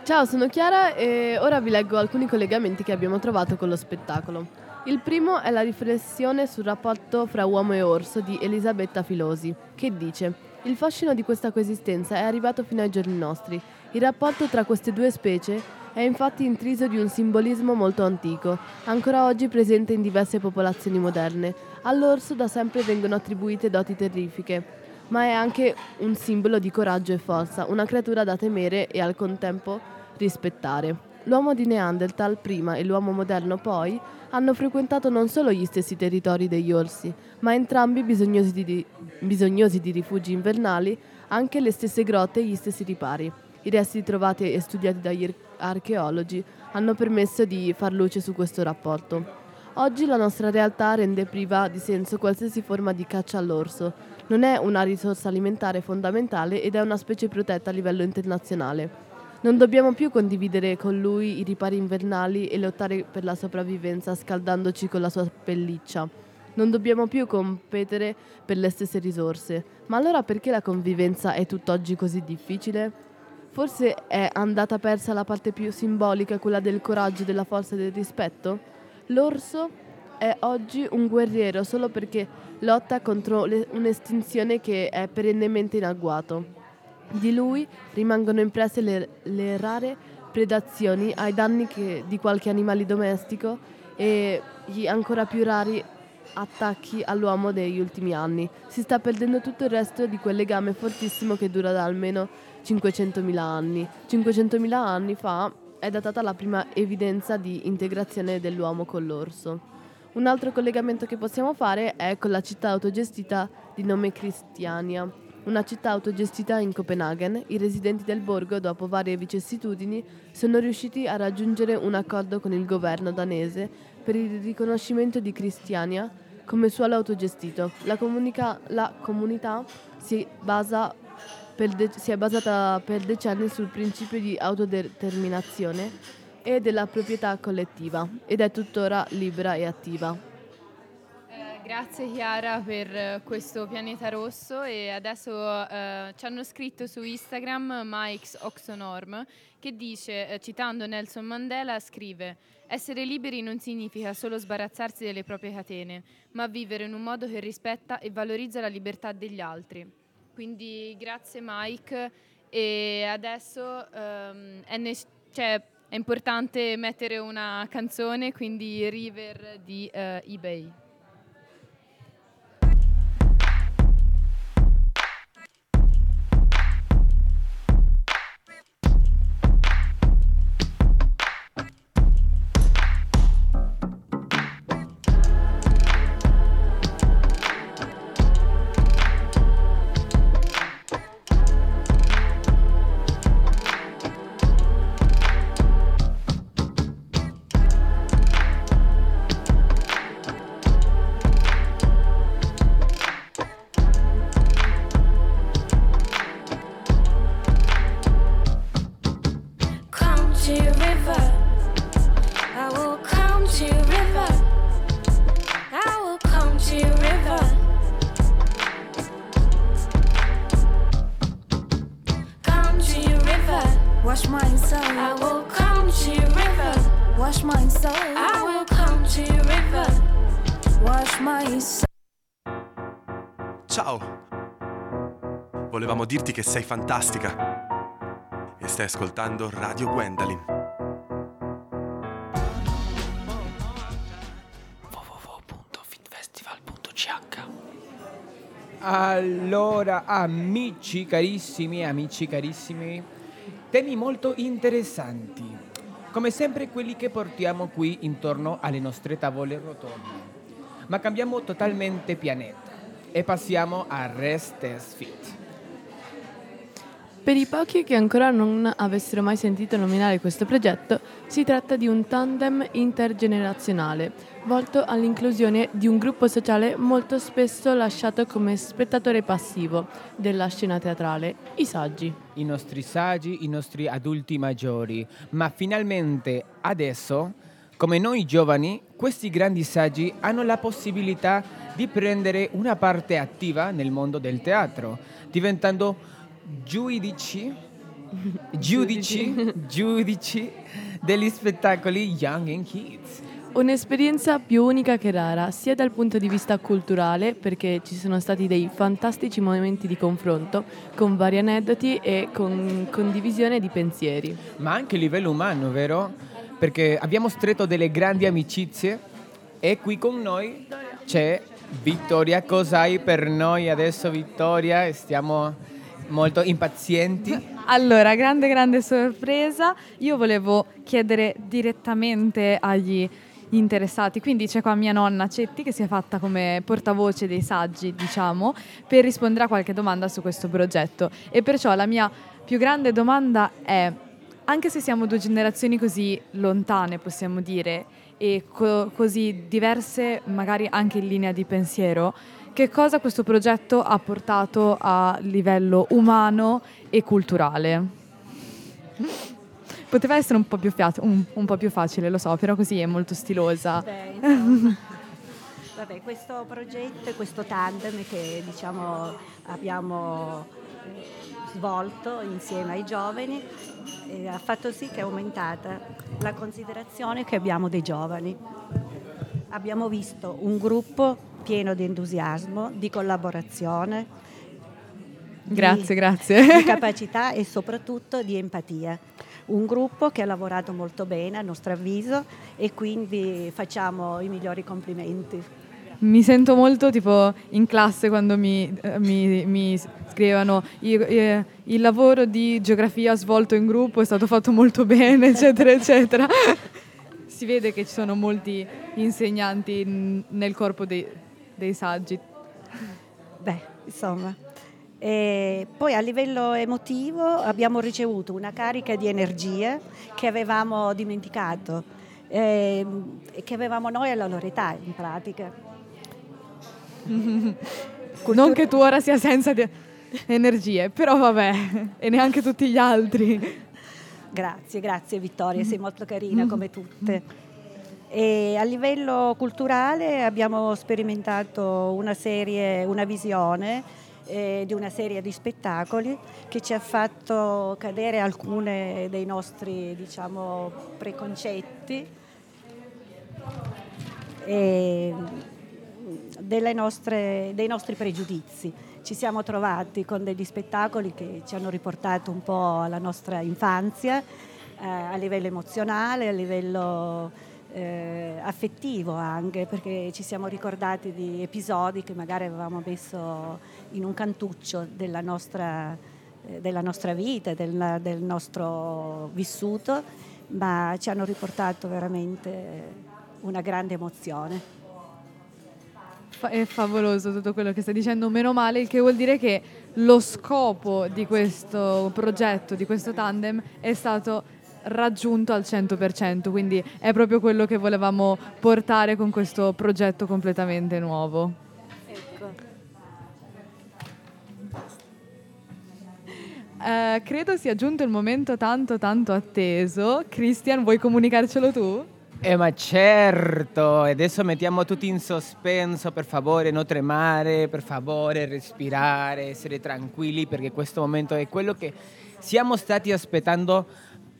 S7: Ciao, sono Chiara e ora vi leggo alcuni collegamenti che abbiamo trovato con lo spettacolo. Il primo è la riflessione sul rapporto fra uomo e orso di Elisabetta Filosi, che dice il fascino di questa coesistenza è arrivato fino ai giorni nostri. Il rapporto tra queste due specie È infatti intriso di un simbolismo molto antico, ancora oggi presente in diverse popolazioni moderne. All'orso da sempre vengono attribuite doti terrifiche, ma è anche un simbolo di coraggio e forza, una creatura da temere e al contempo rispettare. L'uomo di Neanderthal prima e l'uomo moderno poi hanno frequentato non solo gli stessi territori degli orsi, ma entrambi bisognosi di, bisognosi di rifugi invernali, anche le stesse grotte e gli stessi ripari. I resti trovati e studiati dagli archeologi hanno permesso di far luce su questo rapporto. Oggi la nostra realtà rende priva di senso qualsiasi forma di caccia all'orso. Non è una risorsa alimentare fondamentale ed è una specie protetta a livello internazionale. Non dobbiamo più condividere con lui i ripari invernali e lottare per la sopravvivenza scaldandoci con la sua pelliccia. Non dobbiamo più competere per le stesse risorse. Ma allora perché la convivenza è tutt'oggi così difficile? Forse è andata persa la parte più simbolica, quella del coraggio, della forza e del rispetto? L'orso è oggi un guerriero solo perché lotta contro le- un'estinzione che è perennemente in agguato. Di lui rimangono impresse le, le rare predazioni ai danni che- di qualche animale domestico e gli ancora più rari attacchi all'uomo degli ultimi anni. Si sta perdendo tutto il resto di quel legame fortissimo che dura da almeno 500.000 anni. 500.000 anni fa è datata la prima evidenza di integrazione dell'uomo con l'orso. Un altro collegamento che possiamo fare è con la città autogestita di nome Cristiania. Una città autogestita in Copenaghen, i residenti del borgo, dopo varie vicissitudini, sono riusciti a raggiungere un accordo con il governo danese per il riconoscimento di Cristiania come suolo autogestito. La, comunica- la comunità si, basa de- si è basata per decenni sul principio di autodeterminazione e della proprietà collettiva ed è tuttora libera e attiva.
S3: Grazie Chiara per eh, questo pianeta rosso e adesso eh, ci hanno scritto su Instagram Mike's Oxonorm che dice, eh, citando Nelson Mandela, scrive Essere liberi non significa solo sbarazzarsi delle proprie catene, ma vivere in un modo che rispetta e valorizza la libertà degli altri. Quindi grazie Mike e adesso ehm, è, nec- cioè, è importante mettere una canzone, quindi River di eh, eBay.
S14: Che sei fantastica. E stai ascoltando Radio Gwendolyn.
S6: www.fitfestival.ch
S8: Allora, amici carissimi, amici carissimi, temi molto interessanti. Come sempre quelli che portiamo qui intorno alle nostre tavole rotonde. Ma cambiamo totalmente pianeta e passiamo a Rest Fit.
S7: Per i pochi che ancora non avessero mai sentito nominare questo progetto, si tratta di un tandem intergenerazionale, volto all'inclusione di un gruppo sociale molto spesso lasciato come spettatore passivo della scena teatrale, i saggi.
S8: I nostri saggi, i nostri adulti maggiori. Ma finalmente adesso, come noi giovani, questi grandi saggi hanno la possibilità di prendere una parte attiva nel mondo del teatro, diventando giudici, giudici, giudici degli spettacoli Young and Kids.
S7: Un'esperienza più unica che rara, sia dal punto di vista culturale, perché ci sono stati dei fantastici momenti di confronto con vari aneddoti e con condivisione di pensieri.
S8: Ma anche a livello umano, vero? Perché abbiamo stretto delle grandi amicizie e qui con noi c'è Vittoria. Cosa hai per noi adesso, Vittoria? Stiamo molto impazienti.
S2: Allora, grande grande sorpresa. Io volevo chiedere direttamente agli interessati, quindi c'è qua mia nonna Cetti che si è fatta come portavoce dei saggi, diciamo, per rispondere a qualche domanda su questo progetto. E perciò la mia più grande domanda è, anche se siamo due generazioni così lontane, possiamo dire, e co- così diverse magari anche in linea di pensiero, che cosa questo progetto ha portato a livello umano e culturale? Poteva essere un po' più, fia- un, un po' più facile, lo so, però così è molto stilosa.
S15: Beh, vabbè, questo progetto e questo tandem che diciamo, abbiamo svolto insieme ai giovani eh, ha fatto sì che è aumentata la considerazione che abbiamo dei giovani. Abbiamo visto un gruppo pieno di entusiasmo, di collaborazione, di-
S2: Grazie, grazie.
S15: di capacità e soprattutto di empatia. Un gruppo che ha lavorato molto bene a nostro avviso e quindi facciamo i migliori complimenti.
S2: Mi sento molto tipo in classe quando mi, eh, mi- mi scrivono "I- eh, il lavoro di geografia svolto in gruppo è stato fatto molto bene, eccetera, eccetera. Si vede che ci sono molti insegnanti nel corpo dei, dei saggi.
S15: Beh, insomma. E poi a livello emotivo abbiamo ricevuto una carica di energie che avevamo dimenticato ehm, e che avevamo noi alla loro età in pratica.
S2: Non che tu ora sia senza energie, però vabbè, e neanche tutti gli altri.
S15: Grazie, grazie Vittoria, sei molto carina come tutte. E a livello culturale abbiamo sperimentato una serie, una visione eh, di una serie di spettacoli che ci ha fatto cadere alcuni dei nostri diciamo, preconcetti e nostre- dei nostri pregiudizi. Ci siamo trovati con degli spettacoli che ci hanno riportato un po' alla nostra infanzia, eh, a livello emozionale, a livello eh, affettivo anche, perché ci siamo ricordati di episodi che magari avevamo messo in un cantuccio della nostra, eh, della nostra vita, del, del nostro vissuto, ma ci hanno riportato veramente una grande emozione.
S2: È favoloso tutto quello che stai dicendo, meno male, il che vuol dire che lo scopo di questo progetto, di questo tandem, è stato raggiunto al 100%, quindi è proprio quello che volevamo portare con questo progetto completamente nuovo. Eh, credo sia giunto il momento tanto tanto atteso. Christian, vuoi comunicarcelo tu?
S8: Eh ma certo, e adesso mettiamo tutti in sospenso, per favore non tremare, per favore respirare, essere tranquilli perché questo momento è quello che siamo stati aspettando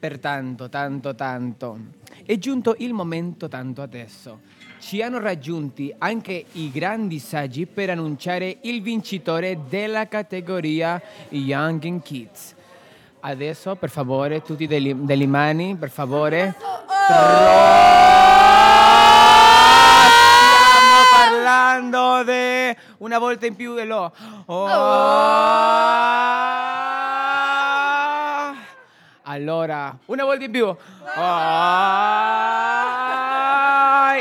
S8: per tanto, tanto, tanto. È giunto il momento tanto adesso. Ci hanno raggiunti anche i grandi saggi per annunciare il vincitore della categoria Young and Kids. Adesso, per favore, tutti delle, delle mani, per favore. Stiamo parlando di una volta in più dello. Oh. Allora, una volta in più. Ah,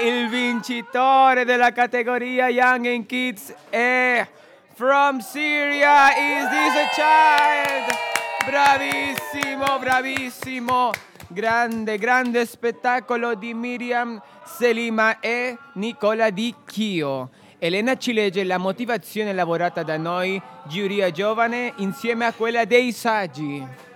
S8: il vincitore della categoria Young and Kids è From Syria is this a child? Bravissimo, bravissimo. Grande, grande spettacolo di Miriam Selima e Nicola Di Chio. Elena ci legge la motivazione lavorata da noi, giuria giovane, insieme a quella dei saggi.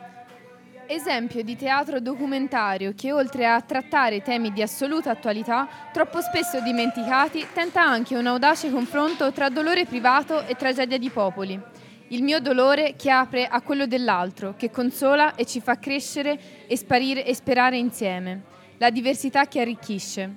S3: Esempio di teatro documentario che oltre a trattare temi di assoluta attualità, troppo spesso dimenticati, tenta anche un audace confronto tra dolore privato e tragedia di popoli. Il mio dolore che apre a quello dell'altro, che consola e ci fa crescere e sparire e sperare insieme. La diversità che arricchisce.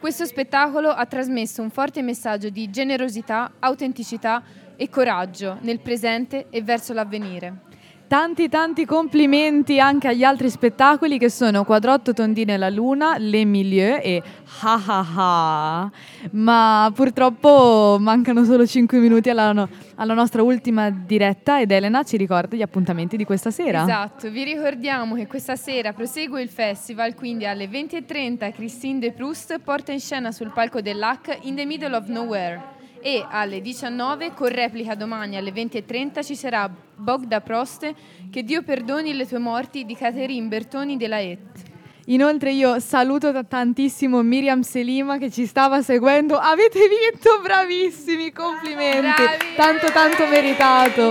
S3: Questo spettacolo ha trasmesso un forte messaggio di generosità, autenticità e coraggio nel presente e verso l'avvenire.
S2: Tanti tanti complimenti anche agli altri spettacoli che sono Quadrotto Tondine e la Luna, Le Milieu e Ha Ha Ha. Ma purtroppo mancano solo 5 minuti alla, no- alla nostra ultima diretta ed Elena ci ricorda gli appuntamenti di questa sera.
S3: Esatto, vi ricordiamo che questa sera prosegue il festival, quindi alle 20.30 Christine De Proust porta in scena sul palco dell'HAC In the Middle of Nowhere e alle 19 con replica domani alle 20.30 ci sarà Bogda Proste che Dio perdoni le tue morti di Caterine Bertoni della Et.
S2: Inoltre io saluto t- tantissimo Miriam Selima che ci stava seguendo. Avete vinto, bravissimi, complimenti. Tanto tanto meritato.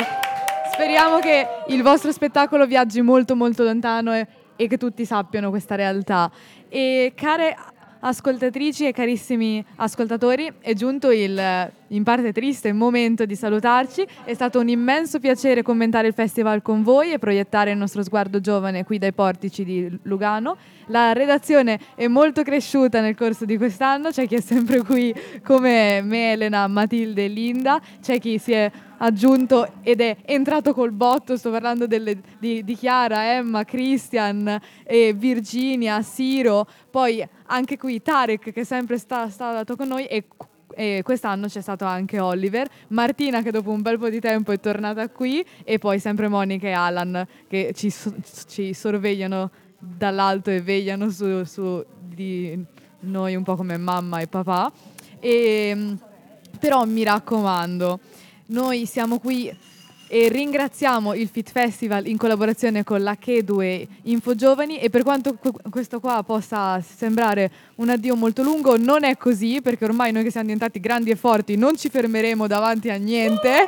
S2: Speriamo che il vostro spettacolo viaggi molto molto lontano e, e che tutti sappiano questa realtà. E care ascoltatrici e carissimi ascoltatori, è giunto il in parte triste momento di salutarci. È stato un immenso piacere commentare il festival con voi e proiettare il nostro sguardo giovane qui dai portici di Lugano. La redazione è molto cresciuta nel corso di quest'anno, c'è chi è sempre qui come me, Elena, Matilde e Linda, c'è chi si è aggiunto ed è entrato col botto, sto parlando delle- di, di Chiara, Emma, Christian, e Virginia, Siro, poi anche qui Tarek che sempre sta- stato con noi e e quest'anno c'è stato anche Oliver, Martina che dopo un bel po' di tempo è tornata qui e poi sempre Monica e Alan che ci, ci sorvegliano dall'alto e vegliano su, su di noi un po' come mamma e papà. E, però mi raccomando, noi siamo qui e ringraziamo il Fit Festival in collaborazione con la Chedu e Info Giovani e per quanto que- questo qua possa sembrare un addio molto lungo, non è così perché ormai noi che siamo diventati grandi e forti non ci fermeremo davanti a niente.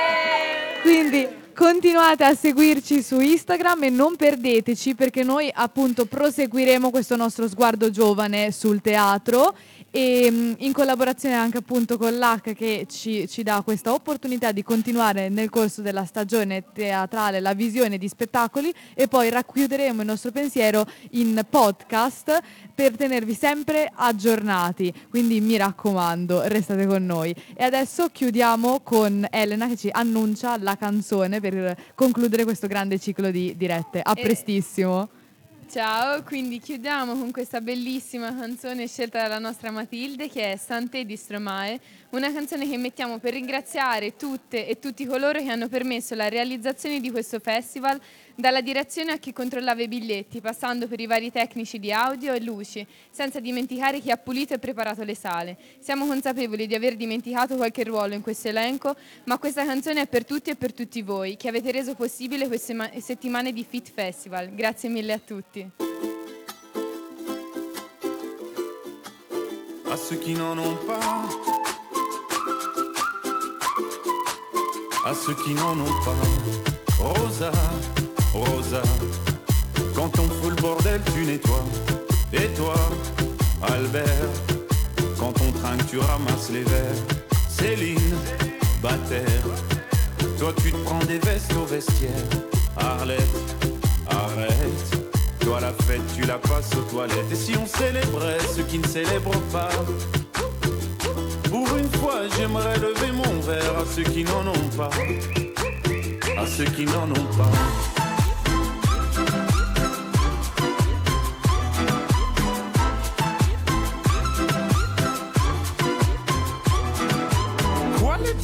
S2: Quindi continuate a seguirci su Instagram e non perdeteci perché noi appunto proseguiremo questo nostro sguardo giovane sul teatro e mh, in collaborazione anche appunto con l'H che ci, ci dà questa opportunità di continuare nel corso della stagione teatrale la visione di spettacoli e poi racchiuderemo il nostro pensiero in podcast per tenervi sempre aggiornati. Quindi mi raccomando, restate con noi. E adesso chiudiamo con Elena che ci annuncia la canzone per concludere questo grande ciclo di dirette. A
S3: Eh,
S2: prestissimo.
S3: Ciao, quindi chiudiamo con questa bellissima canzone scelta dalla nostra Matilde che è Santé di Stromae, una canzone che mettiamo per ringraziare tutte e tutti coloro che hanno permesso la realizzazione di questo festival, dalla direzione a chi controllava i biglietti, passando per i vari tecnici di audio e luci, senza dimenticare chi ha pulito e preparato le sale. Siamo consapevoli di aver dimenticato qualche ruolo in questo elenco, ma questa canzone è per tutti e per tutti voi che avete reso possibile queste ma- settimane di Fit Festival. Grazie mille a tutti.
S16: à ceux qui n'en ont pas, à ceux qui n'en ont pas. Rosa, Quand on fout le bordel, tu nettoies. Et toi, Albert, quand on trinque, tu ramasses les verres. Céline, Bataire, toi tu te prends des vestes au vestiaire. Arlette, arrête. Toi la fête tu la passes aux toilettes Et si on célébrait ceux qui ne célèbrent pas? Pour une fois j'aimerais lever mon verre à ceux qui n'en ont pas À ceux qui n'en ont pas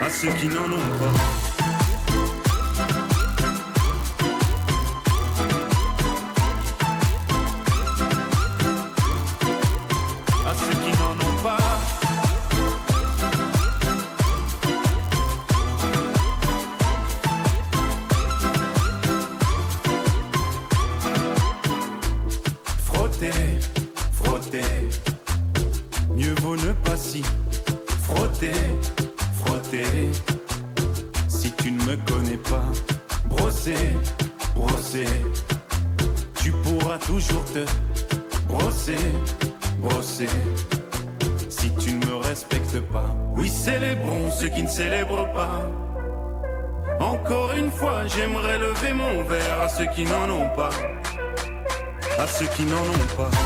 S16: À ceux qui n'en ont. Ceux qui n'en ont pas.